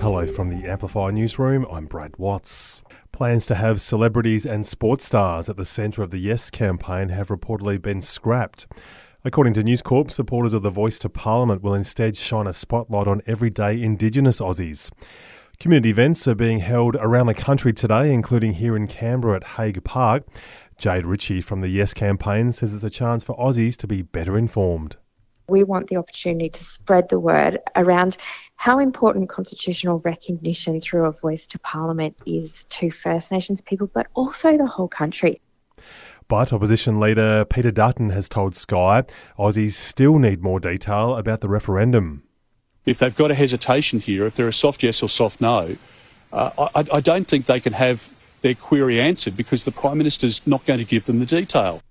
Hello from the Amplify Newsroom. I'm Brad Watts. Plans to have celebrities and sports stars at the centre of the Yes campaign have reportedly been scrapped. According to News Corp, supporters of the Voice to Parliament will instead shine a spotlight on everyday Indigenous Aussies. Community events are being held around the country today, including here in Canberra at Haig Park. Jade Ritchie from the Yes campaign says it's a chance for Aussies to be better informed. We want the opportunity to spread the word around how important constitutional recognition through a voice to Parliament is to First Nations people, but also the whole country. But opposition leader Peter Dutton has told Sky Aussies still need more detail about the referendum. If they've got a hesitation here, if they're a soft yes or soft no, uh, I, I don't think they can have their query answered because the Prime Minister's not going to give them the detail.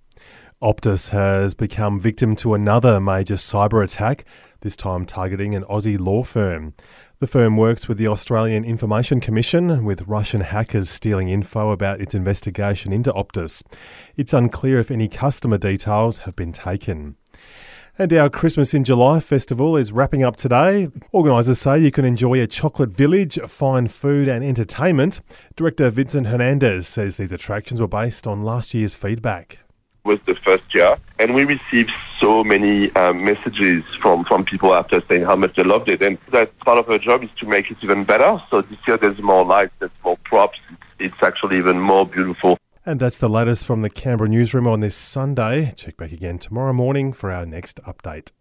Optus has become victim to another major cyber attack, this time targeting an Aussie law firm. The firm works with the Australian Information Commission, with Russian hackers stealing info about its investigation into Optus. It's unclear if any customer details have been taken. And our Christmas in July festival is wrapping up today. Organisers say you can enjoy a chocolate village, fine food and entertainment. Director Vincent Hernandez says these attractions were based on last year's feedback was the first year, and we received so many um, messages from, from people after saying how much they loved it. And that part of our job is to make it even better. So this year there's more lights, there's more props. It's, it's actually even more beautiful. And that's the latest from the Canberra newsroom on this Sunday. Check back again tomorrow morning for our next update.